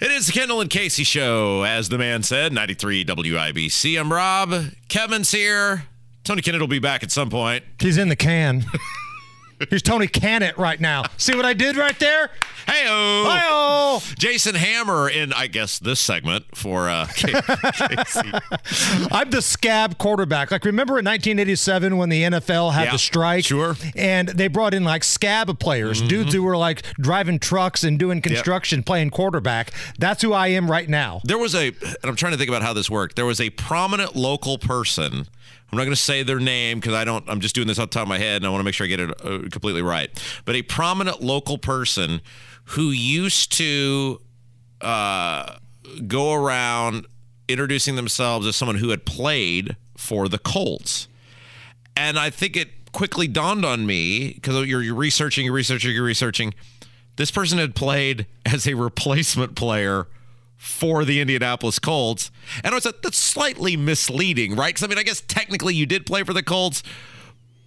It is the Kendall and Casey show, as the man said, 93 WIBC. I'm Rob. Kevin's here. Tony Kinnett will be back at some point. He's in the can. Here's Tony Kinnett right now. See what I did right there? Hey-o. Jason Hammer in, I guess, this segment for uh, Casey. I'm the scab quarterback. Like, remember in 1987 when the NFL had Yeah, the strike? sure. And they brought in like scab players, dudes who were like driving trucks and doing construction, playing quarterback. That's who I am right now. There was a, and I'm trying to think about how this worked. There was a prominent local person. I'm not going to say their name because I don't. I'm just doing this off the top of my head, and I want to make sure I get it uh, completely right. But a prominent local person who used to uh, go around introducing themselves as someone who had played for the Colts, and I think it quickly dawned on me because you're, you're researching, you're researching, you're researching. This person had played as a replacement player for the Indianapolis Colts. And I was like, that's slightly misleading, right? Because I mean, I guess technically you did play for the Colts,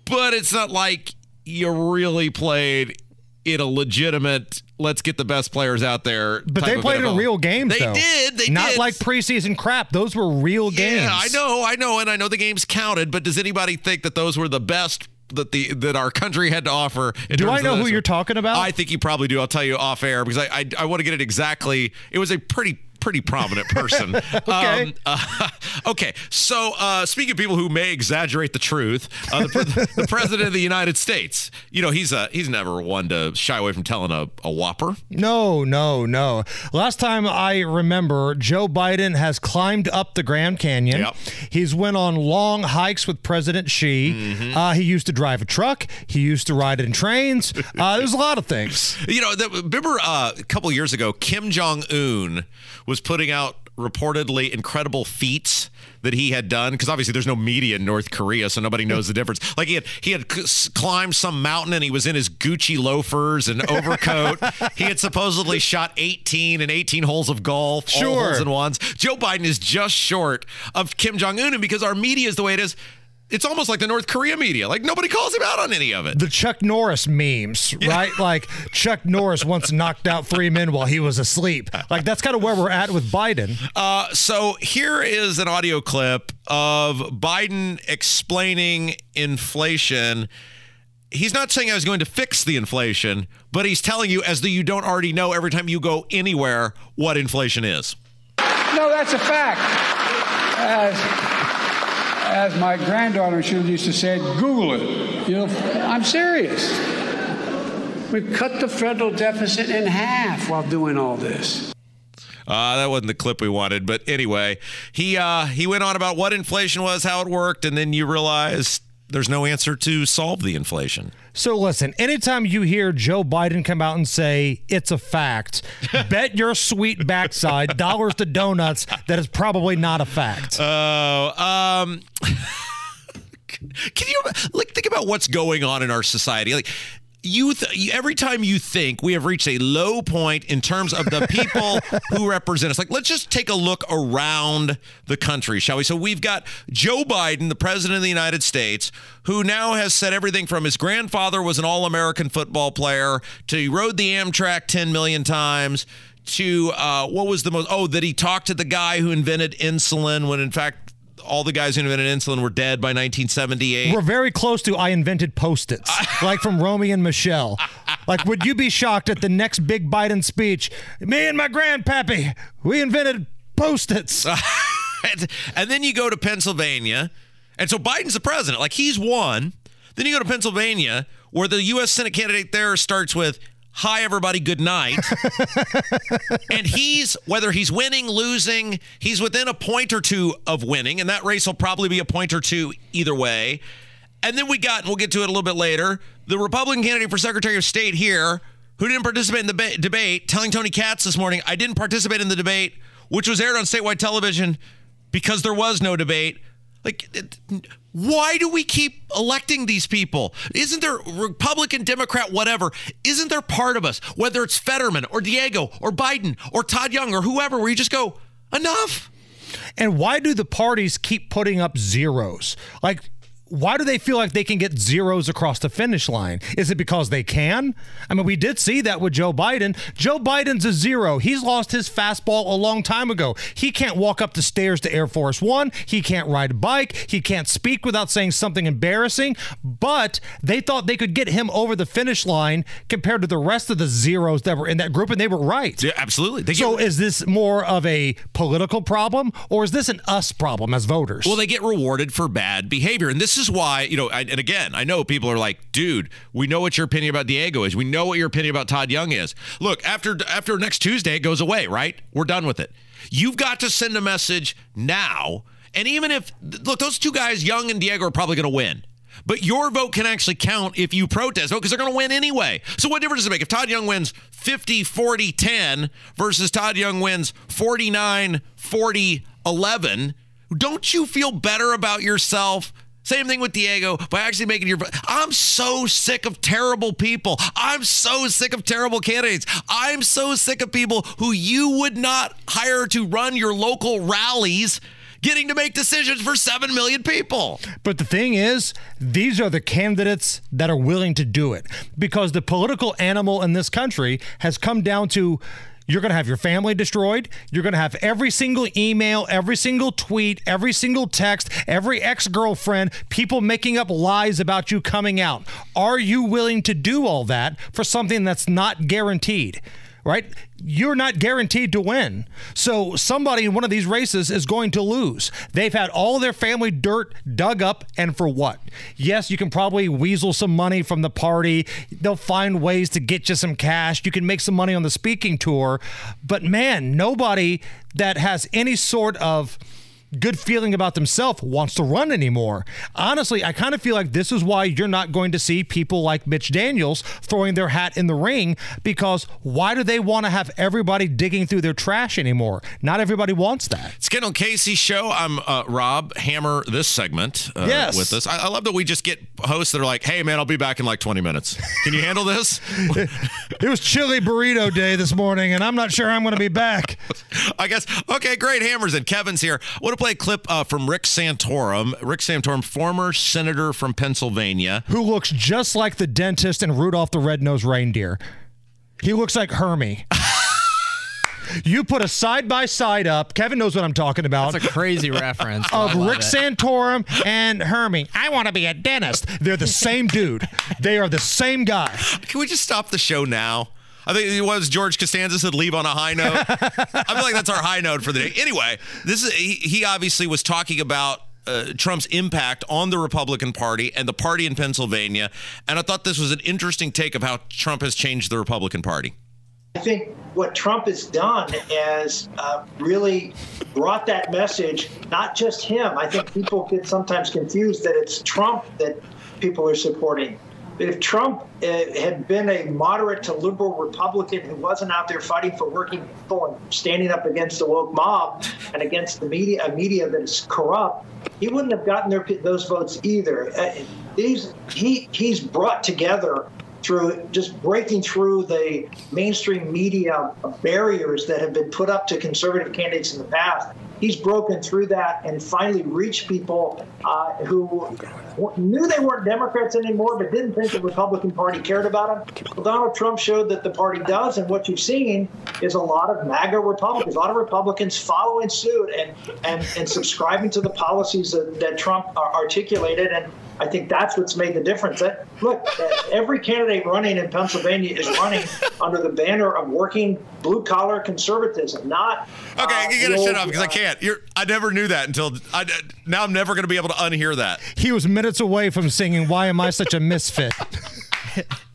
but it's not like you really played in a legitimate, let's get the best players out there. But they played in NFL. real game. They though. did. They did. Not did. like preseason crap. Those were real games. Yeah, I know, I know, and I know the games counted. But does anybody think that those were the best that the that our country had to offer? Do I know who you're talking about? I think you probably do. I'll tell you off air because I I, I want to get it exactly. It was a pretty pretty prominent person. Okay. uh, okay. So uh, speaking of people who may exaggerate the truth, uh, the, pre- the president of the United States. You know, he's uh, he's never one to shy away from telling a, a whopper. No, no, no. Last time I remember, Joe Biden has climbed up the Grand Canyon. Yep. He's went on long hikes with President Xi. Mm-hmm. Uh, he used to drive a truck. He used to ride in trains. Uh, there's a lot of things. You know, the, remember uh, a couple years ago, Kim Jong Un was putting out reportedly incredible feats that he had done because obviously there's no media in North Korea, so nobody knows the difference. Like he had he had climbed some mountain and he was in his Gucci loafers and overcoat. he had supposedly shot 18 and 18 holes of golf, all Sure. holes in ones. Joe Biden is just short of Kim Jong Un, and because our media is the way it is. It's almost like the North Korea media. Like nobody calls him out on any of it. The Chuck Norris memes, right? Like Chuck Norris once knocked out three men while he was asleep. Like that's kind of where we're at with Biden. Uh, so here is an audio clip of Biden explaining inflation. He's not saying I was going to fix the inflation, but he's telling you, as though you don't already know every time you go anywhere, what inflation is. No, that's a fact. As, as my granddaughter she used to say, Google it. You know, I'm serious. We've cut the federal deficit in half while doing all this. Uh, that wasn't the clip we wanted, but anyway, he uh, he went on about what inflation was, how it worked, and then you realize there's no answer to solve the inflation. So listen, anytime you hear Joe Biden come out and say it's a fact, bet your sweet backside dollars to donuts that is probably not a fact. Oh, um, can you like think about what's going on in our society? Like you, th- every time you think we have reached a low point in terms of the people who represent us, like let's just take a look around the country, shall we? So we've got Joe Biden, the president of the United States, who now has said everything from his grandfather was an all-American football player to he rode the Amtrak 10 million times to uh, what was the most? Oh, that he talked to the guy who invented insulin when in fact all the guys who invented insulin were dead by 1978. We're very close to I invented post-its, like from Romy and Michelle. Like, would you be shocked at the next big Biden speech? Me and my grandpappy, we invented post-its. and, and then you go to Pennsylvania, and so Biden's the president. Like he's won. Then you go to Pennsylvania, where the U.S. Senate candidate there starts with. Hi, everybody. Good night. and he's, whether he's winning, losing, he's within a point or two of winning. And that race will probably be a point or two either way. And then we got, and we'll get to it a little bit later, the Republican candidate for Secretary of State here, who didn't participate in the ba- debate, telling Tony Katz this morning, I didn't participate in the debate, which was aired on statewide television because there was no debate. Like, why do we keep electing these people? Isn't there Republican, Democrat, whatever? Isn't there part of us, whether it's Fetterman or Diego or Biden or Todd Young or whoever, where you just go, enough? And why do the parties keep putting up zeros? Like, why do they feel like they can get zeros across the finish line? Is it because they can? I mean, we did see that with Joe Biden. Joe Biden's a zero. He's lost his fastball a long time ago. He can't walk up the stairs to Air Force One. He can't ride a bike. He can't speak without saying something embarrassing. But they thought they could get him over the finish line compared to the rest of the zeros that were in that group, and they were right. Yeah, absolutely. So is this more of a political problem or is this an us problem as voters? well, they get rewarded for bad behavior, and this is why you know. I, and again, I know people are like, "Dude, we know what your opinion about Diego is. We know what your opinion about Todd Young is." Look, after after next Tuesday, it goes away, right? We're done with it. You've got to send a message now, and even if look, those two guys, Young and Diego, are probably going to win. But your vote can actually count if you protest oh, because they're going to win anyway. So what difference does it make if Todd Young wins 50 40 10 versus Todd Young wins 49 40 11? Don't you feel better about yourself? Same thing with Diego by actually making your. I'm so sick of terrible people. I'm so sick of terrible candidates. I'm so sick of people who you would not hire to run your local rallies getting to make decisions for 7 million people. But the thing is, these are the candidates that are willing to do it because the political animal in this country has come down to you're going to have your family destroyed. You're going to have every single email, every single tweet, every single text, every ex girlfriend, people making up lies about you coming out. Are you willing to do all that for something that's not guaranteed? Right? You're not guaranteed to win. So somebody in one of these races is going to lose. They've had all their family dirt dug up, and for what? Yes, you can probably weasel some money from the party. They'll find ways to get you some cash. You can make some money on the speaking tour. But man, nobody that has any sort of good feeling about themselves wants to run anymore. Honestly, I kind of feel like this is why you're not going to see people like Mitch Daniels throwing their hat in the ring because why do they want to have everybody digging through their trash anymore? Not everybody wants that. It's Kendall Casey show. I'm uh, Rob Hammer. This segment uh, Yes. with us. I, I love that we just get hosts that are like, "Hey man, I'll be back in like 20 minutes. Can you handle this?" It was chili burrito day this morning, and I'm not sure I'm going to be back. I guess. Okay, great. Hammers and Kevin's here. What to play a clip uh, from Rick Santorum. Rick Santorum, former senator from Pennsylvania. Who looks just like the dentist in Rudolph the Red-Nosed Reindeer. He looks like Hermie. You put a side by side up. Kevin knows what I'm talking about. That's a crazy reference. of Rick it. Santorum and Hermie. I want to be a dentist. They're the same dude. They are the same guy. Can we just stop the show now? I think it was George Costanza said leave on a high note. I feel like that's our high note for the day. Anyway, this is he, he obviously was talking about uh, Trump's impact on the Republican Party and the party in Pennsylvania, and I thought this was an interesting take of how Trump has changed the Republican Party. I think what Trump has done is uh, really brought that message, not just him. I think people get sometimes confused that it's Trump that people are supporting. If Trump uh, had been a moderate to liberal Republican who wasn't out there fighting for working people and standing up against the woke mob and against the media, a media that is corrupt, he wouldn't have gotten their, those votes either. Uh, these, he, he's brought together through just breaking through the mainstream media barriers that have been put up to conservative candidates in the past. He's broken through that and finally reached people uh, who knew they weren't Democrats anymore, but didn't think the Republican Party cared about them. Well, Donald Trump showed that the party does, and what you've seen is a lot of MAGA Republicans, a lot of Republicans following suit and and, and subscribing to the policies that, that Trump articulated. And I think that's what's made the difference. That, look, uh, every candidate running in Pennsylvania is running under the banner of working blue collar conservatism, not. Okay, uh, you gotta shut up because I uh, can't. You're. I never knew that until I, now. I'm never going to be able to unhear that. He was minutes away from singing "Why Am I Such a Misfit."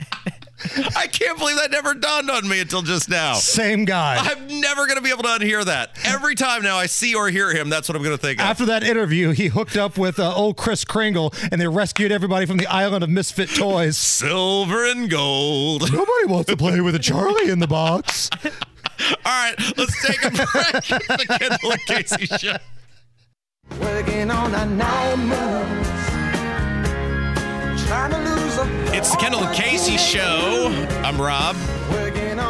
I can't believe that never dawned on me until just now. Same guy. I'm never going to be able to unhear that. Every time now I see or hear him, that's what I'm going to think of. After that interview, he hooked up with uh, old Kris Kringle, and they rescued everybody from the island of misfit toys. Silver and gold. Nobody wants to play with a Charlie in the box. All right, let's take a break. the Kendall and Casey Show. Working on a night moves. Trying to lose a It's the Kendall and Casey Show. I'm Rob.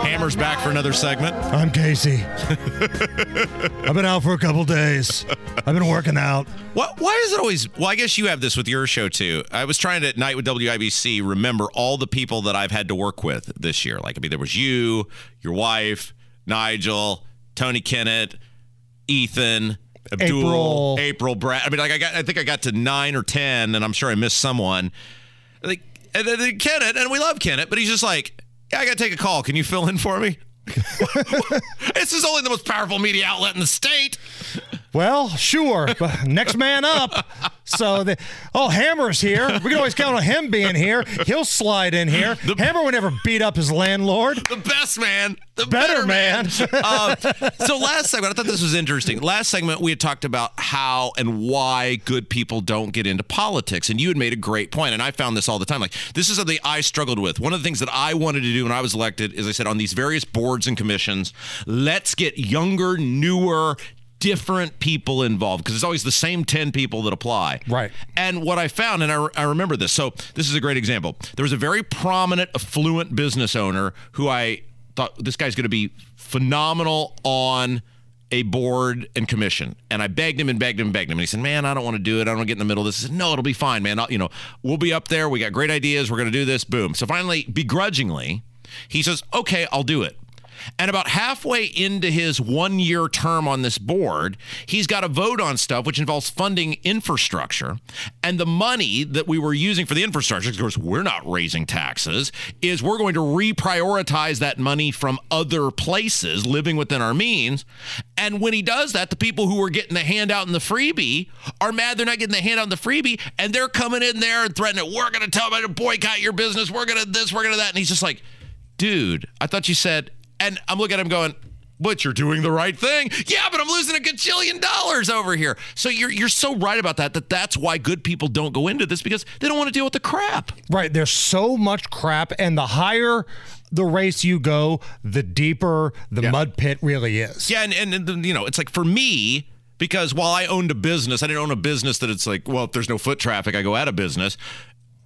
Hammer's back for another segment. I'm Casey. I've been out for a couple days. I've been working out. What, why is it always? Well, I guess you have this with your show too. I was trying to at night with WIBC remember all the people that I've had to work with this year. Like, I mean, there was you, your wife, Nigel, Tony Kinnett, Ethan, Abdul, April. April, Brad. I mean, like, I got, I think I got to nine or ten, and I'm sure I missed someone. Like, and then then Kinnett, and we love Kinnett, but he's just like, yeah, I got to take a call. Can you fill in for me? this is only the most powerful media outlet in the state. Well, sure. But Next man up. So the oh Hammer's here. We can always count on him being here. He'll slide in here. Hammer would never beat up his landlord. the best man, the Better better, man. man. Um, so last segment, I thought this was interesting. Last segment, we had talked about how and why good people don't get into politics, and you had made a great point, and I found this all the time. Like this is something I struggled with. One of the things that I wanted to do when I was elected is I said on these various boards and commissions, let's get younger, newer. Different people involved because it's always the same 10 people that apply. Right. And what I found, and I, I remember this. So this is a great example. There was a very prominent, affluent business owner who I thought this guy's going to be phenomenal on a board and commission. And I begged him and begged him and begged him. And he said, "Man, I don't want to do it. I don't want to get in the middle of this." I said, "No, it'll be fine, man. I'll, you know, we'll be up there. We got great ideas. We're going to do this. Boom." So finally, begrudgingly, he says, "Okay, I'll do it." And about halfway into his one year term on this board, he's got a vote on stuff which involves funding infrastructure. And the money that we were using for the infrastructure, of course, we're not raising taxes, is we're going to reprioritize that money from other places living within our means. And when he does that, the people who are getting the handout and the freebie are mad they're not getting the handout and the freebie. And they're coming in there and threatening, we're going to tell them to boycott your business. We're going to this, we're going to that. And he's just like, dude, I thought you said, and I'm looking at him going, but you're doing the right thing. Yeah, but I'm losing a gajillion dollars over here. So you're you're so right about that. That that's why good people don't go into this because they don't want to deal with the crap. Right. There's so much crap, and the higher the race you go, the deeper the Yeah. mud pit really is. Yeah, and, and and you know, it's like for me because while I owned a business, I didn't own a business that it's like, well, if there's no foot traffic, I go out of business,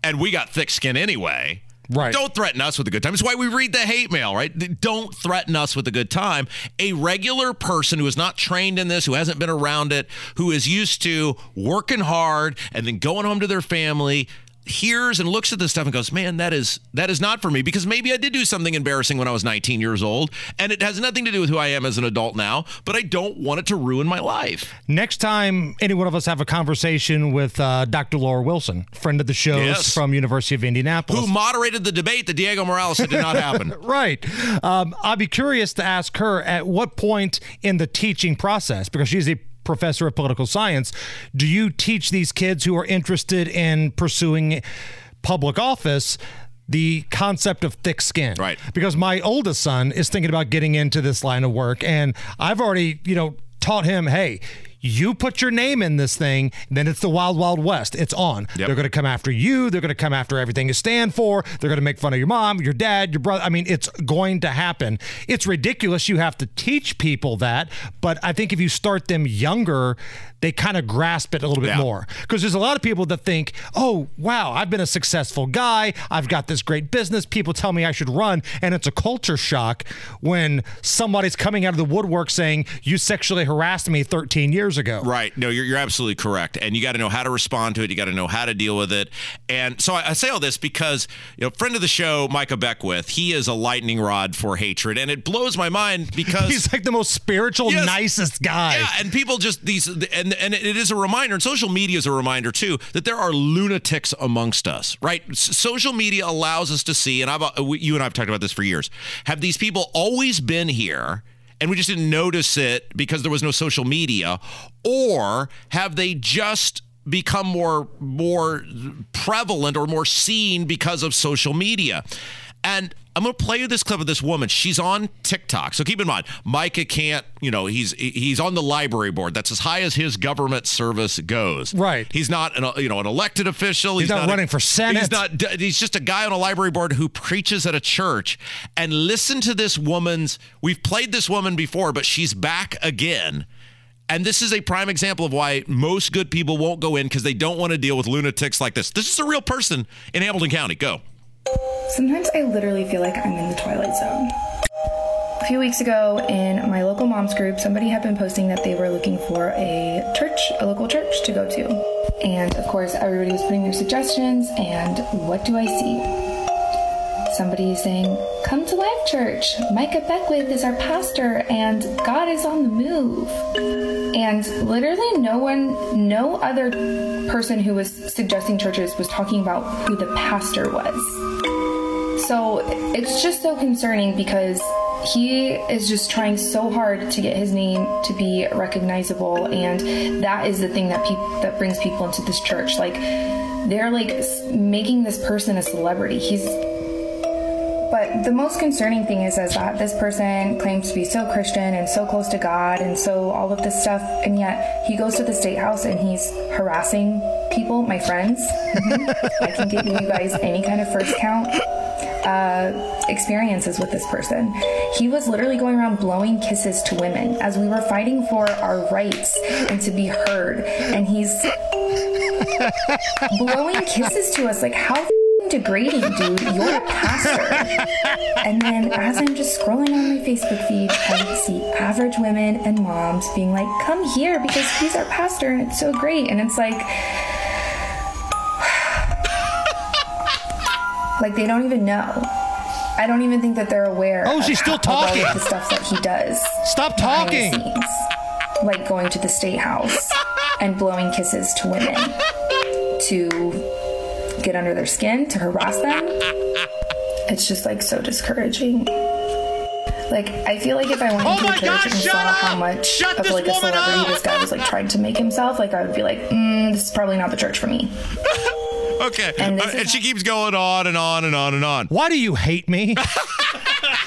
and we got thick skin anyway. Right. Don't threaten us with a good time. It's why we read the hate mail, right? Don't threaten us with a good time. A regular person who is not trained in this, who hasn't been around it, who is used to working hard and then going home to their family, hears and looks at this stuff and goes, "Man, that is that is not for me." Because maybe I did do something embarrassing when I was 19 years old, and it has nothing to do with who I am as an adult now. But I don't want it to ruin my life. Next time any one of us have a conversation with uh, Dr. Laura Wilson, friend of the show Yes. from University of Indianapolis. Who moderated the debate that Diego Morales said did not happen? Right. Um, I'd be curious to ask her at what point in the teaching process, because she's a professor of political science, do you teach these kids who are interested in pursuing public office? The concept of thick skin. Right. Because my oldest son is thinking about getting into this line of work. And I've already, you know, taught him, hey, you put your name in this thing, then it's the wild, wild west. It's on. Yep. They're going to come after you. They're going to come after everything you stand for. They're going to make fun of your mom, your dad, your brother. I mean, it's going to happen. It's ridiculous. You have to teach people that. But I think if you start them younger, they kind of grasp it a little bit Yeah. more. Because there's a lot of people that think, oh, wow, I've been a successful guy. I've got this great business. People tell me I should run. And it's a culture shock when somebody's coming out of the woodwork saying, you sexually harassed me 13 years ago. Right. No, you're, you're absolutely correct. And you got to know how to respond to it. You got to know how to deal with it. And so I, I say all this because, you know, friend of the show, Micah Beckwith, he is a lightning rod for hatred. And it blows my mind because. He's like the most spiritual, Yes. nicest guy. Yeah, and people just these, and and it is a reminder, and social media is a reminder too that there are lunatics amongst us. Right, S- social media allows us to see, and I've uh, we- you and I've talked about this for years. Have these people always been here? And we just didn't notice it because there was no social media, or have they just become more more prevalent or more seen because of social media? And I'm going to play you this clip of this woman. She's on TikTok. So keep in mind, Micah can't, you know, he's he's on the library board. That's as high as his government service goes. Right. He's not an you know an elected official. He's not a- running for Senate. He's not. He's just a guy on a library board who preaches at a church. And listen to this woman's. We've played this woman before, but she's back again. And this is a prime example of why most good people won't go in because they don't want to deal with lunatics like this. This is a real person in Hamilton County. Go. Sometimes I literally feel like I'm in the twilight zone. A few weeks ago, in my local moms group, somebody had been posting that they were looking for a church, a local church to go to. And of course, everybody was putting their suggestions, and what do I see? Somebody is saying, Come to Life Church. Micah Beckwith is our pastor, and God is on the move. And literally, no one, no other person who was suggesting churches was talking about who the pastor was. So it's just so concerning because he is just trying so hard to get his name to be recognizable, and that is the thing that people that brings people into this church. Like they're like making this person a celebrity. He's but the most concerning thing is, is that this person claims to be so Christian and so close to God and so all of this stuff, and yet he goes to the state house and he's harassing people, my friends. I can give you guys any kind of first count uh, experiences with this person. He was literally going around blowing kisses to women as we were fighting for our rights and to be heard, and he's blowing kisses to us. Like, how degrading, dude. You're a pastor. And then as I'm just scrolling on my Facebook feed, I see average women and moms being like, come here because he's our pastor and it's so great. And it's like, like they don't even know. I don't even think that they're aware. Oh, she's still talking. the stuff that he does. Stop talking. scenes. like going to the state house and blowing kisses to women to get under their skin to harass them. It's just like so discouraging. Like I feel like if I went Oh into my a church God, and saw up! how much Shut of like a woman celebrity up! this guy was like trying to make himself, like I would be like, mm, this is probably not the church for me. Okay. And Uh, And, is- she keeps going on and on and on and on. Why do you hate me?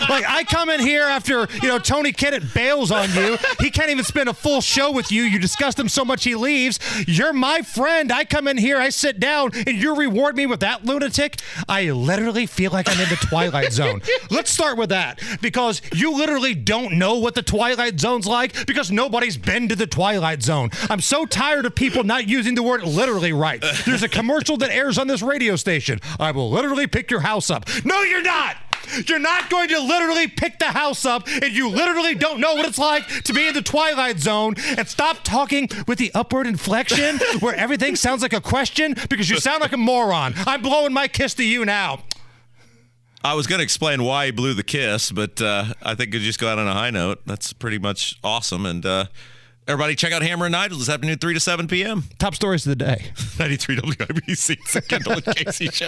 like I come in here after you know Tony Kinnett bails on you. He can't even spend a full show with you. You disgust him so much he leaves. You're my friend. I come in here, I sit down, and you reward me with that lunatic. I literally feel like I'm in the Twilight Zone. Let's start with that because you literally don't know what the Twilight Zone's like because nobody's been to the Twilight Zone. I'm so tired of people not using the word literally right. There's a commercial that airs on this radio station. I will literally pick your house up. No, you're not. You're not going to literally pick the house up, and you literally don't know what it's like to be in the Twilight Zone. And stop talking with the upward inflection where everything sounds like a question because you sound like a moron. I'm blowing my kiss to you now. I was going to explain why he blew the kiss, but uh, I think we just go out on a high note. That's pretty much awesome. And uh, everybody, check out Hammer and Nigel this afternoon, 3 to 7 p.m. Top stories of the day. 93 WIBC. It's the Kendall and Casey show.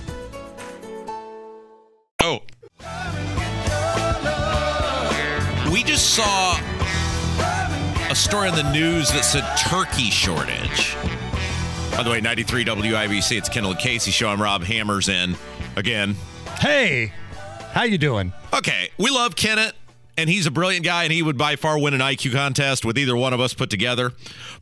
A story on the news that said turkey shortage. By the way, 93 WIBC, it's Kendall and Casey show. I'm Rob Hammers in again. Hey, how you doing? Okay, we love Kinnett, and he's a brilliant guy, and he would by far win an IQ contest with either one of us put together.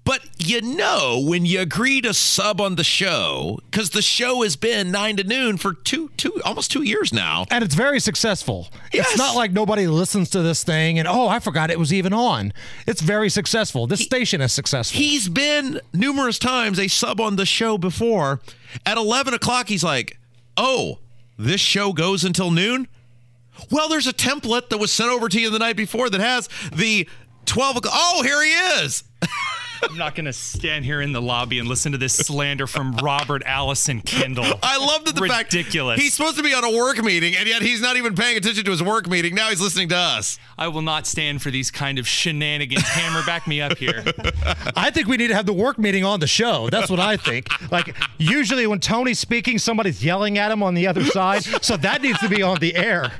But you know, when you agree to sub on the show, because the show has been nine to noon for two, two, almost two years now. And it's very successful. Yes. It's not like nobody listens to this thing and, oh, I forgot it was even on. It's very successful. This station is successful. He's been numerous times a sub on the show before. At 11 o'clock, he's like, Oh, this show goes until noon? Well, there's a template that was sent over to you the night before that has the 12 o'clock. Oh, here he is. I'm not going to stand here in the lobby and listen to this slander from Robert Allison Kendall. I love that the fact Ridiculous. he's supposed to be on a work meeting, and yet he's not even paying attention to his work meeting. Now he's listening to us. I will not stand for these kind of shenanigans. Hammer, back me up here. I think we need to have the work meeting on the show. That's what I think. Like usually when Tony's speaking, somebody's yelling at him on the other side, so that needs to be on the air.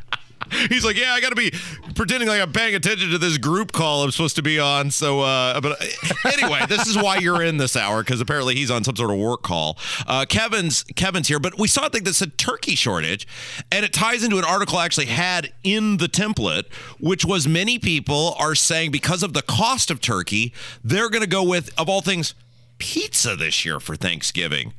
He's like, yeah, I got to be pretending like I'm paying attention to this group call I'm supposed to be on. So, uh, but anyway, this is why you're in this hour because apparently he's on some sort of work call. Uh, Kevin's Kevin's here, but we saw a thing that said turkey shortage, and it ties into an article I actually had in the template, which was many people are saying because of the cost of turkey, they're going to go with of all things pizza this year for Thanksgiving.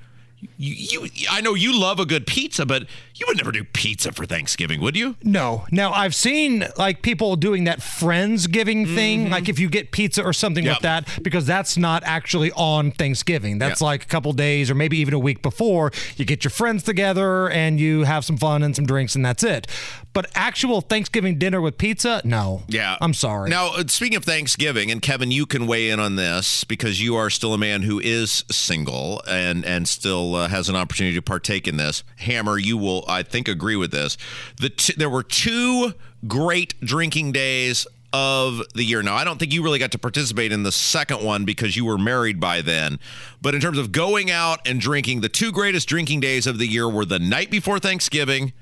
You, you, I know you love a good pizza, but you would never do pizza for Thanksgiving, would you? No. Now I've seen like people doing that friendsgiving thing, like if you get pizza or something Yep. like that, because that's not actually on Thanksgiving. That's Yep. like a couple days or maybe even a week before. You get your friends together and you have some fun and some drinks and that's it. But actual Thanksgiving dinner with pizza, no. Yeah. I'm sorry. Now, uh, speaking of Thanksgiving, and Kevin, you can weigh in on this because you are still a man who is single and and still uh, has an opportunity to partake in this. Hammer, you will, I think, agree with this. The t- there were two great drinking days of the year. Now, I don't think you really got to participate in the second one because you were married by then. But in terms of going out and drinking, the two greatest drinking days of the year were the night before Thanksgiving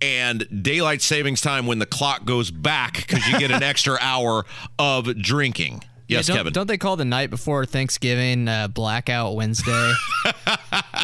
and daylight savings time when the clock goes back because you get an extra hour of drinking. Yes, don't, Kevin. Don't they call the night before Thanksgiving uh, Blackout Wednesday?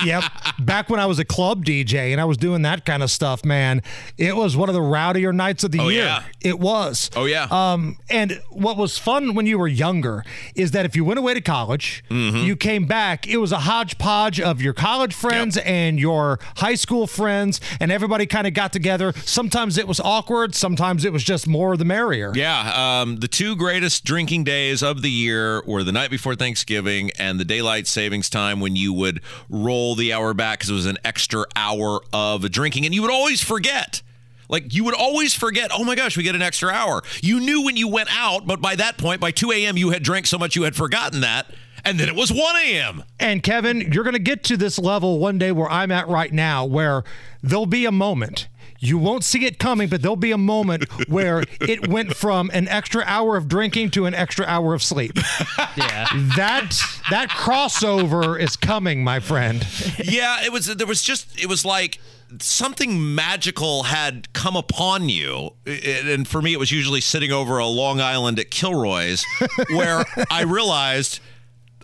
yep. Back when I was a club DJ and I was doing that kind of stuff, man, it was one of the rowdier nights of the Oh, year. yeah. It was. Oh, yeah. Um, and what was fun when you were younger is that if you went away to college, Mm-hmm. you came back, it was a hodgepodge of your college friends and your high school friends, and everybody kind of got together. Sometimes it was awkward, sometimes it was just more the merrier. yeah, um, the two greatest drinking days of the year were the night before Thanksgiving and the daylight savings time when you would roll the hour back because it was an extra hour of drinking, and you would always forget. Like you would always forget, oh my gosh, we get an extra hour. You knew when you went out, but by that point, by 2 a.m., you had drank so much you had forgotten that. And then it was 1 a.m. And Kevin, you're going to get to this level one day where I'm at right now, where there'll be a moment. You won't see it coming, but there'll be a moment where it went from an extra hour of drinking to an extra hour of sleep. yeah. That that crossover is coming, my friend. yeah, it was. There was just. It was like something magical had come upon you, and for me, it was usually sitting over a Long Island at Kilroy's, where I realized.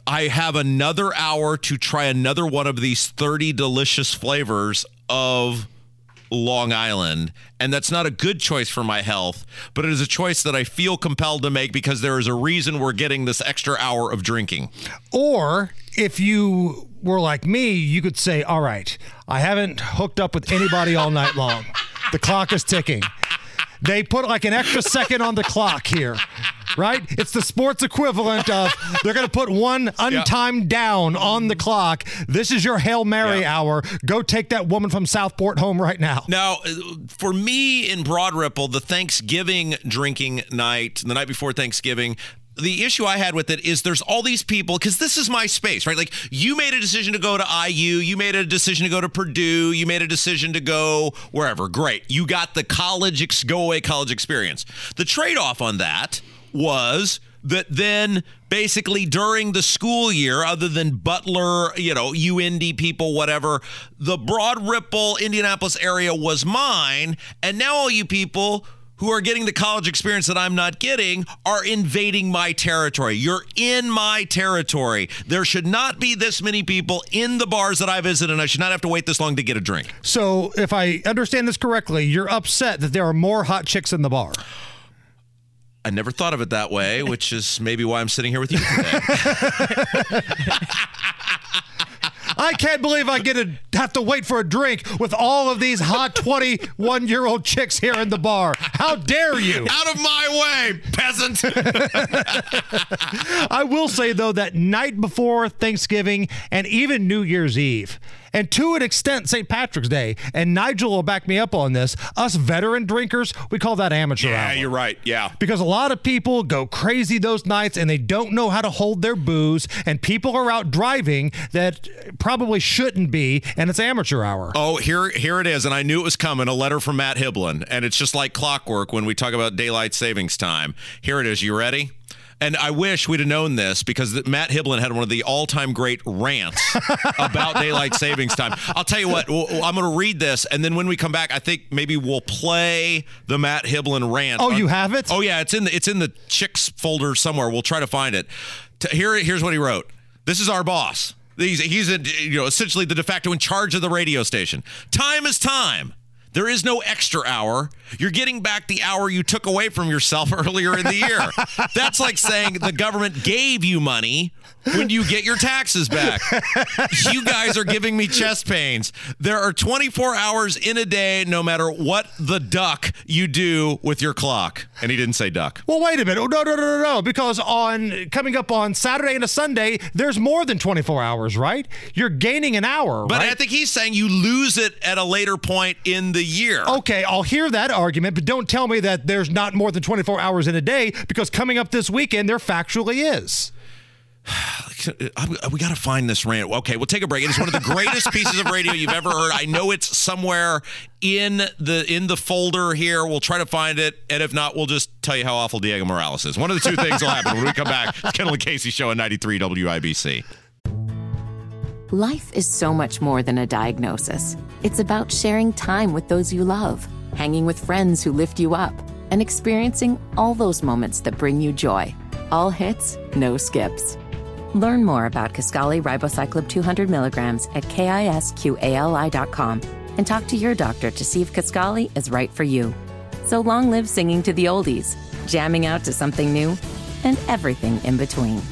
I have another hour to try another one of these 30 delicious flavors of Long Island. And that's not a good choice for my health, but it is a choice that I feel compelled to make because there is a reason we're getting this extra hour of drinking. Or if you were like me, you could say, All right, I haven't hooked up with anybody all night long. The clock is ticking. They put like an extra second on the clock here, right? It's the sports equivalent of they're going to put one untimed down on the clock. This is your Hail Mary hour. Go take that woman from Southport home right now. Now, uh, for me in Broad Ripple, the Thanksgiving drinking night, the night before Thanksgiving, the issue I had with it is there's all these people because this is my space, right? Like you made a decision to go to IU, you made a decision to go to Purdue, you made a decision to go wherever. Great, you got the college ex- go away college experience. The trade off on that was that then basically during the school year, other than Butler, you know, UND people, whatever, the Broad Ripple, Indianapolis area was mine. And now all you people who are getting the college experience that I'm not getting are invading my territory. You're in my territory. There should not be this many people in the bars that I visit, and I should not have to wait this long to get a drink. So, if I understand this correctly, you're upset that there are more hot chicks in the bar. I never thought of it that way, which is maybe why I'm sitting here with you today. I can't believe I get to have to wait for a drink with all of these hot 21 year old chicks here in the bar. How dare you? Out of my way, peasant. I will say, though, that night before Thanksgiving and even New Year's Eve, And to an extent, St. Patrick's Day, and Nigel will back me up on this, us veteran drinkers, we call that amateur hour. Yeah, hour. you're right. Yeah. Because a lot of people go crazy those nights and they don't know how to hold their booze, and people are out driving that probably shouldn't be, and it's amateur hour. Oh, here here it is, and I knew it was coming. A letter from Matt Hiblin, and it's just like clockwork when we talk about daylight savings time. Here it is. You ready? And I wish we'd have known this because Matt Hiblin had one of the all-time great rants about daylight savings time. I'll tell you what, I'm going to read this, and then when we come back, I think maybe we'll play the Matt Hiblin rant. Oh, on- you have it? Oh yeah, it's in the it's in the chicks folder somewhere. We'll try to find it. Here, here's what he wrote. This is our boss. He's he's a, you know essentially the de facto in charge of the radio station. Time is time. There is no extra hour. You're getting back the hour you took away from yourself earlier in the year. That's like saying the government gave you money when you get your taxes back. You guys are giving me chest pains. There are 24 hours in a day, no matter what the duck you do with your clock. And he didn't say duck. Well, wait a minute. Oh, no, no, no, no, no. Because on coming up on Saturday and a Sunday, there's more than 24 hours, right? You're gaining an hour, But right? I think he's saying you lose it at a later point in the year. Okay, I'll hear that argument, but don't tell me that there's not more than 24 hours in a day because coming up this weekend, there factually is. we got to find this rant. Okay, we'll take a break. It is one of the greatest pieces of radio you've ever heard. I know it's somewhere in the in the folder here. We'll try to find it, and if not, we'll just tell you how awful Diego Morales is. One of the two things will happen when we come back. It's Kendall and Casey show on 93 WIBC. Life is so much more than a diagnosis. It's about sharing time with those you love, hanging with friends who lift you up, and experiencing all those moments that bring you joy. All hits, no skips. Learn more about Kisqali Ribociclib 200 milligrams at kisqali.com and talk to your doctor to see if Kisqali is right for you. So long live singing to the oldies, jamming out to something new, and everything in between.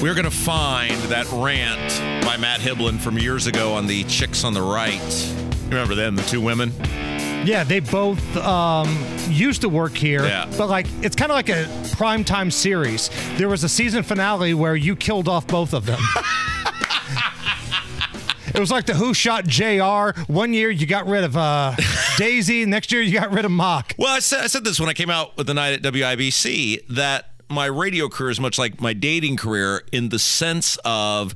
We're going to find that rant by Matt Hiblin from years ago on the Chicks on the Right. Remember them, the two women? Yeah, they both um, used to work here, Yeah. but like it's kind of like a primetime series. There was a season finale where you killed off both of them. it was like the Who Shot Jr. One year you got rid of uh, Daisy, next year you got rid of Mock. Well, I said, I said this when I came out with the night at WIBC that my radio career is much like my dating career in the sense of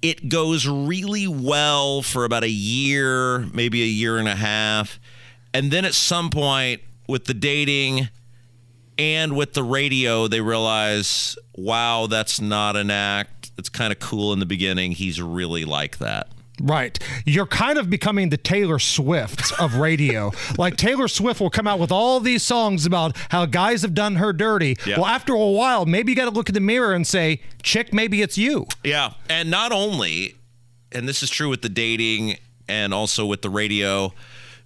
it goes really well for about a year, maybe a year and a half. And then at some point with the dating and with the radio, they realize, wow, that's not an act. It's kind of cool in the beginning. He's really like that. Right. You're kind of becoming the Taylor Swift of radio. like Taylor Swift will come out with all these songs about how guys have done her dirty. Yeah. Well, after a while, maybe you got to look in the mirror and say, chick, maybe it's you. Yeah. And not only, and this is true with the dating and also with the radio,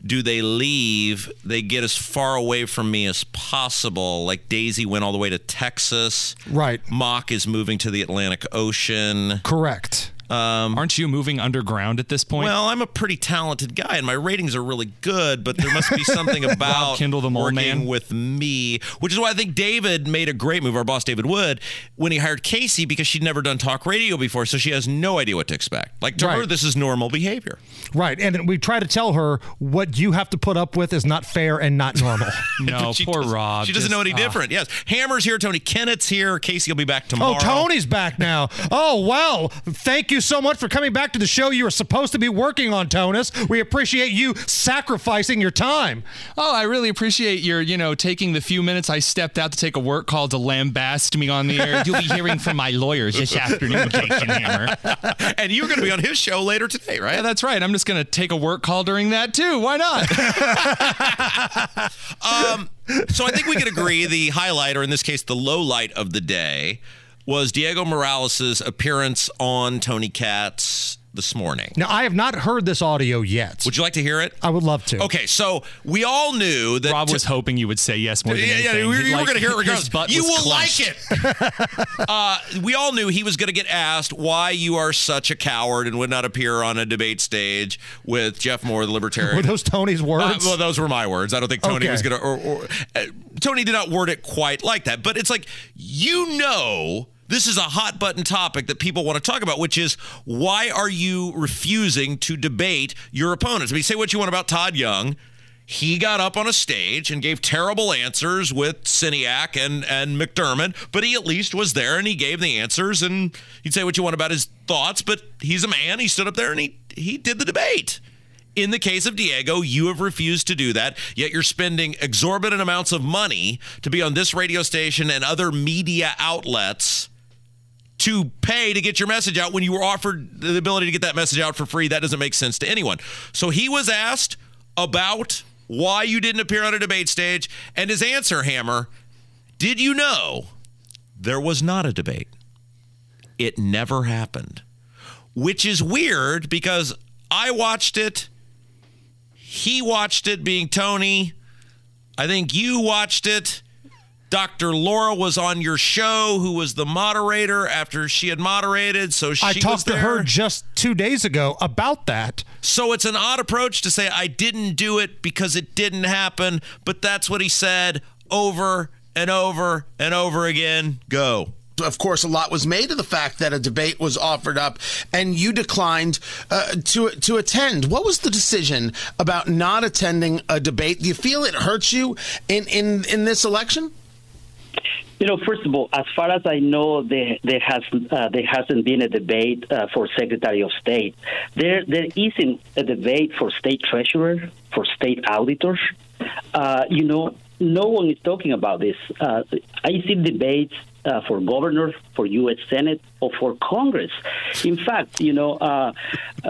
do they leave? They get as far away from me as possible. Like Daisy went all the way to Texas. Right. Mock is moving to the Atlantic Ocean. Correct. Um, Aren't you moving underground at this point? well, I'm a pretty talented guy, and my ratings are really good. But there must be something about Kindle the Mole working Man. with me, which is why I think David made a great move. Our boss, David Wood, when he hired Casey, because she'd never done talk radio before, so she has no idea what to expect. Like to her, this is normal behavior. Right. And we try to tell her what you have to put up with is not fair and not normal. no, poor Rob. She doesn't Just- know any ah. different. Yes, Hammer's here. Tony Kinnett's here. Casey will be back tomorrow. Oh, Tony's back now. Oh, well, thank you so much for coming back to the show you were supposed to be working on, Tonus. We appreciate you sacrificing your time. Oh, I really appreciate your, you know, taking the few minutes I stepped out to take a work call to lambast me on the air. You'll be hearing from my lawyers this afternoon, Jason Hammer. and you're going to be on his show later today, right? Yeah, that's right. I'm just going to take a work call during that too. Why not? Um, so I think we can agree the highlight, or in this case, the low light of the day, was Diego Morales' appearance on Tony Katz, this morning. Now, I have not heard this audio yet. Would you like to hear it? I would love to. Okay, so we all knew that Rob was hoping you would say yes more than yeah, anything. yeah, we, He, we were going to hear it his regardless. butt You was will clenched. like it. uh, we all knew he was going to get asked why you are such a coward and would not appear on a debate stage with Jeff Maurer, the Libertarian. Were those Tony's Uh, words? well, those were my words. I don't think Tony Okay. was going to. Or, or, uh, Tony did not word it quite like that. But it's like you know. This is a hot button topic that people want to talk about, which is why are you refusing to debate your opponents? I mean, say what you want about Todd Young. He got up on a stage and gave terrible answers with Sceniak and, and McDermott, but he at least was there and he gave the answers. And you'd say what you want about his thoughts, but he's a man. He stood up there and he, he did the debate. In the case of Diego, you have refused to do that, yet you're spending exorbitant amounts of money to be on this radio station and other media outlets to pay to get your message out when you were offered the ability to get that message out for free. That doesn't make sense to anyone. So he was asked about why you didn't appear on a debate stage, and his answer, Hammer, did you know there was not a debate? It never happened, which is weird because I watched it. He watched it, being Tony. I think you watched it. Dr. Laura was on your show, who was the moderator after she had moderated. So she I was talked to her just two days ago about that. So it's an odd approach to say I didn't do it because it didn't happen, but that's what he said over and over and over again. Go. Of course, a lot was made of the fact that a debate was offered up, and you declined uh, to to attend. What was the decision about not attending a debate? Do you feel it hurts you in in in this election? You know, first of all, as far as I know, there there has uh, there hasn't been a debate uh, for Secretary of State. There there isn't a debate for State Treasurer, for State Auditors. Uh, you know, no one is talking about this. Uh, I see debates uh, for governor, for U.S. Senate, or for Congress. In fact, you know, uh,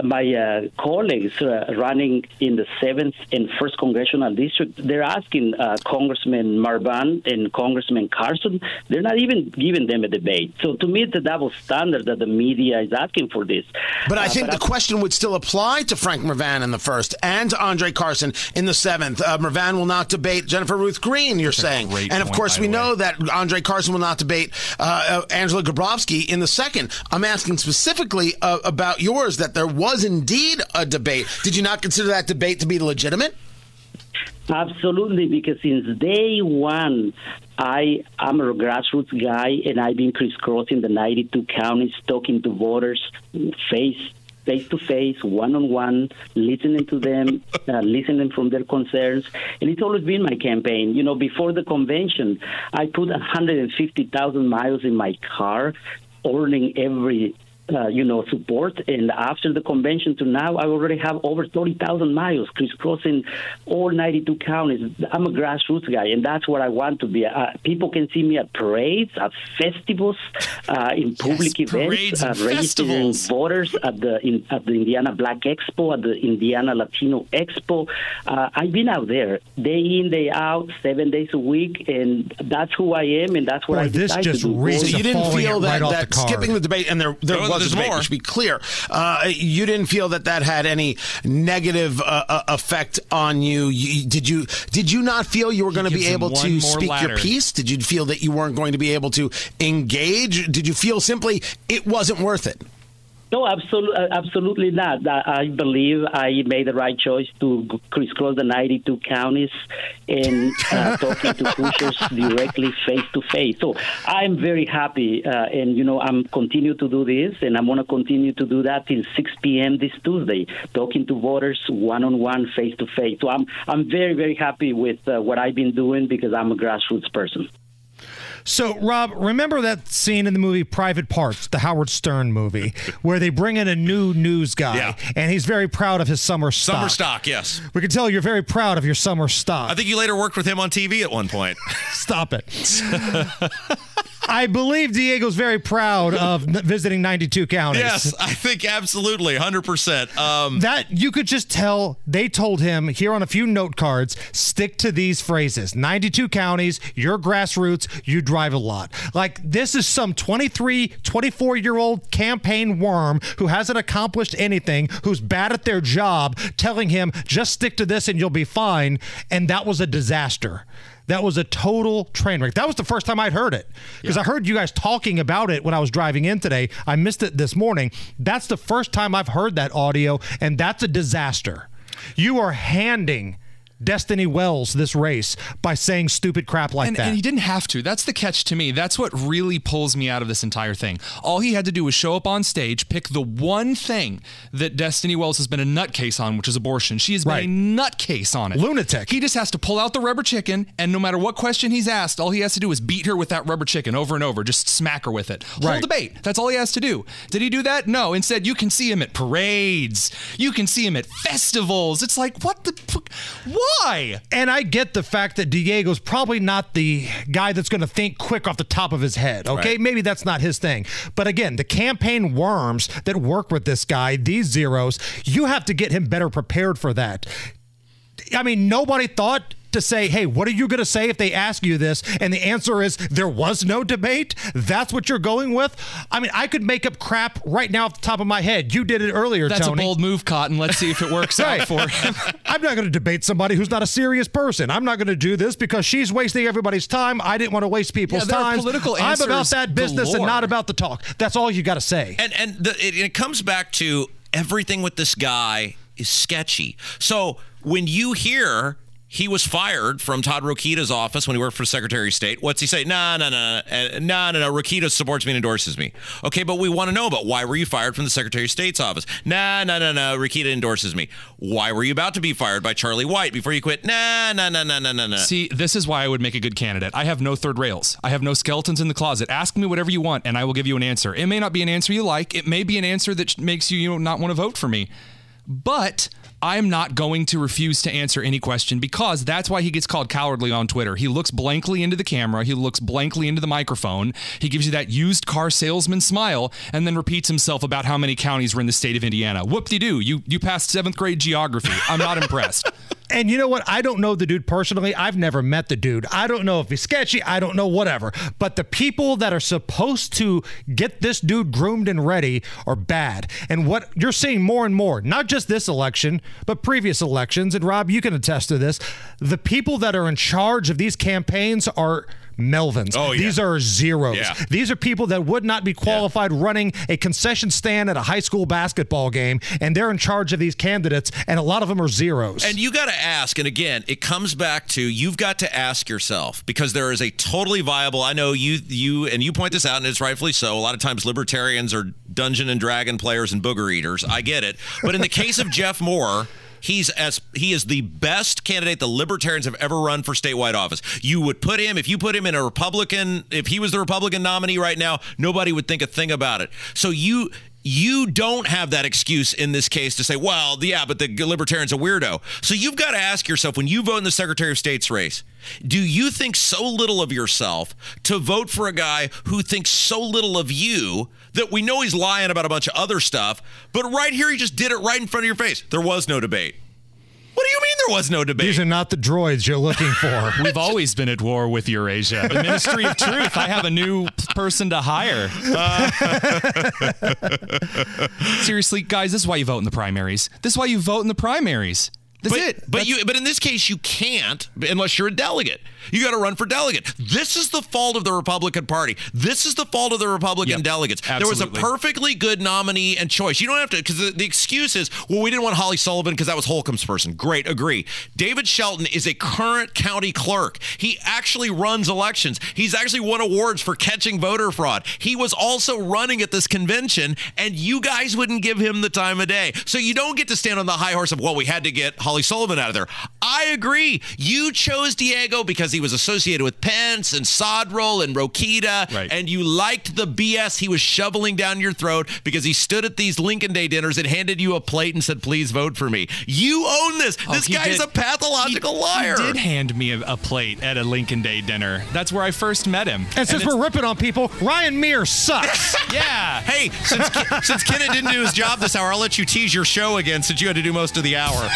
my uh, colleagues uh, running in the seventh and first congressional district, they're asking uh, Congressman Mrvan and Congressman Carson. They're not even giving them a debate. So to me, it's a double standard that the media is asking for this. But I Uh, think the question would still apply to Frank Mrvan in the first and to Andre Carson in the seventh. Uh, Mrvan will not debate Jennifer Ruth Green, you're saying. And of point, course, we way. know that Andre Carson will not debate uh, uh, Angela Grabovsky in the second. I'm asking specifically uh, about yours that there was indeed a debate. Did you not consider that debate to be legitimate? Absolutely, because since day one, I am a grassroots guy, and I've been crisscrossing the 92 counties, talking to voters face face to face, one on one, listening to them, uh, listening from their concerns, and it's always been my campaign. You know, before the convention, I put 150,000 miles in my car, earning every uh, you know, support. And after the convention to now, I already have over 30,000 miles crisscrossing all 92 counties. I'm a grassroots guy, and that's what I want to be. Uh, people can see me at parades, at festivals, uh, in public parades events, and uh, registering festivals. voters at the in, at the Indiana Black Expo, at the Indiana Latino Expo. Uh, I've been out there day in, day out, seven days a week, and that's who I am, and that's what Boy, I this just to do. reads So you didn't feel that, right that the skipping the debate, and there there No, was a there's debate, more. to be clear, uh, you didn't feel that that had any negative uh, uh, effect on you. you. Did you did you not feel you were going to be able to speak ladder. your piece? Did you feel that you weren't going to be able to engage? Did you feel simply it wasn't worth it? No, absolutely, absolutely not. I I believe I made the right choice to crisscross the 92 counties and uh, talking to pushers directly face to face. So I'm very happy, uh, and you know I'm continue to do this, and I'm going to continue to do that till 6 p.m. this Tuesday, talking to voters one on one, face to face. So I'm I'm very very happy with uh, what I've been doing because I'm a grassroots person. So, Rob, remember that scene in the movie Private Parts, the Howard Stern movie, where they bring in a new news guy, Yeah. and he's very proud of his summer stock. Summer stock, yes. We can tell you're very proud of your summer stock. I think you later worked with him on TV at one point. Stop it. I believe Diego's very proud of visiting 92 counties. Yes, I think absolutely, hundred percent. Um, that you could just tell they told him here on a few note cards stick to these phrases 92 counties you're grassroots you drive a lot like this is some 23 24 year old campaign worm who hasn't accomplished anything who's bad at their job telling him just stick to this and you'll be fine and that was a disaster that was a total train wreck. That was the first time I'd heard it because I heard you guys talking about it when I was driving in today. I missed it this morning. That's the first time I've heard that audio, and that's a disaster. You are handing Destiny Wells this race by saying stupid crap like and, that. and he didn't have to. That's the catch to me. That's what really pulls me out of this entire thing. All he had to do was show up on stage, pick the one thing that Destiny Wells has been a nutcase on, which is abortion. She has been Right. a nutcase on it. Lunatic. He just has to pull out the rubber chicken, and no matter what question he's asked, all he has to do is beat her with that rubber chicken over and over. Just smack her with it. Whole Right. debate. That's all he has to do. Did he do that? No. Instead, you can see him at parades. You can see him at festivals. It's like, what the? fuck? Why? And I get the fact that Diego's probably not the guy that's going to think quick off the top of his head. Okay, Right. maybe that's not his thing. But again, the campaign worms that work with this guy, these zeros, you have to get him better prepared for that. I mean, nobody thought to say, hey, what are you going to say if they ask you this? And the answer is there was no debate. That's what you're going with. I mean, I could make up crap right now off the top of my head. You did it earlier, That's Tony. a bold move, Cotton. Let's see if it works Right. out for him. I'm not going to debate somebody who's not a serious person. I'm not going to do this because she's wasting everybody's time. I didn't want to waste people's there are time. political I'm about that business and not about the talk. That's all you got to say. and and the, it, it comes back to everything with this guy is sketchy. So when you hear he was fired from Todd Rokita's office when he worked for Secretary of State. What's he say? No, no, no, no, no, no, no. Rokita supports me and endorses me. Okay, but we want to know about why were you fired from the Secretary of State's office? No, no, no, no. Rokita endorses me. Why were you about to be fired by Charlie White before you quit? No, no, no, no, no, no, no. See, this is why I would make a good candidate. I have no third rails. I have no skeletons in the closet. Ask me whatever you want, and I will give you an answer. It may not be an answer you like. It may be an answer that makes you, you know, not want to vote for me. But I'm not going to refuse to answer any question because that's why he gets called cowardly on Twitter. He looks blankly into the camera, he looks blankly into the microphone, he gives you that used car salesman smile, and then repeats himself about how many counties were in the state of Indiana. Whoop de doo, you you passed seventh grade geography. I'm not impressed. And you know what? I don't know the dude personally. I've never met the dude. I don't know if he's sketchy. I don't know, whatever. But the people that are supposed to get this dude groomed and ready are bad. And what you're seeing more and more, not just this election, but previous elections, and Rob, you can attest to this, the people that are in charge of these campaigns are. Melvins. Oh, yeah. These are zeros. Yeah. These are people that would not be qualified running a concession stand at a high school basketball game, and they're in charge of these candidates, and a lot of them are zeros. And you got to ask, and again, it comes back to you've got to ask yourself because there is a totally viable. I know you, you, and you point this out, and it's rightfully so. A lot of times, libertarians are Dungeon and Dragon players and booger eaters. I get it, but in the case of Jeff Maurer. He's as he is the best candidate the libertarians have ever run for statewide office. You would put him if you put him in a Republican if he was the Republican nominee right now, nobody would think a thing about it. So you you don't have that excuse in this case to say, well, yeah, but the libertarian's a weirdo. So you've got to ask yourself when you vote in the Secretary of State's race, do you think so little of yourself to vote for a guy who thinks so little of you that we know he's lying about a bunch of other stuff, but right here he just did it right in front of your face? There was no debate. What do you mean there was no debate? These are not the droids you're looking for. We've always been at war with Eurasia. The Ministry of Truth. I have a new person to hire. Uh, seriously, guys, this is why you vote in the primaries. This is why you vote in the primaries. That's but, it. But you, but in this case, you can't unless you're a delegate. You got to run for delegate. This is the fault of the Republican Party. This is the fault of the Republican Yep, delegates. There was a perfectly good nominee and choice. You don't have to because the, the excuse is, well, we didn't want Holli Sullivan because that was Holcomb's person. Great, agree. David Shelton is a current county clerk. He actually runs elections. He's actually won awards for catching voter fraud. He was also running at this convention, and you guys wouldn't give him the time of day. So you don't get to stand on the high horse of, well, we had to get Holli Wally Sullivan out of there. I agree. You chose Diego because he was associated with Pence and Sodrol and Rokita, Right. and you liked the BS he was shoveling down your throat because he stood at these Lincoln Day dinners and handed you a plate and said, "Please vote for me." You own this. Oh, this guy guy's did- a pathological he- liar. He did hand me a, a plate at a Lincoln Day dinner. That's where I first met him. And since we're ripping on people, Ryan Mears sucks. yeah, Hey, since since Kinnett didn't do his job this hour, I'll let you tease your show again since you had to do most of the hour.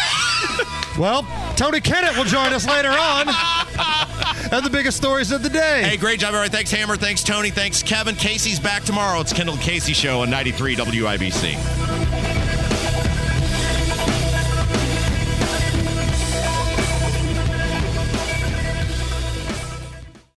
Well, Tony Kinnett will join us later on. and the biggest stories of the day. Hey, great job, everybody. Thanks, Hammer. Thanks, Tony. Thanks, Kevin. Casey's back tomorrow. It's Kendall Casey Show on 93 WIBC.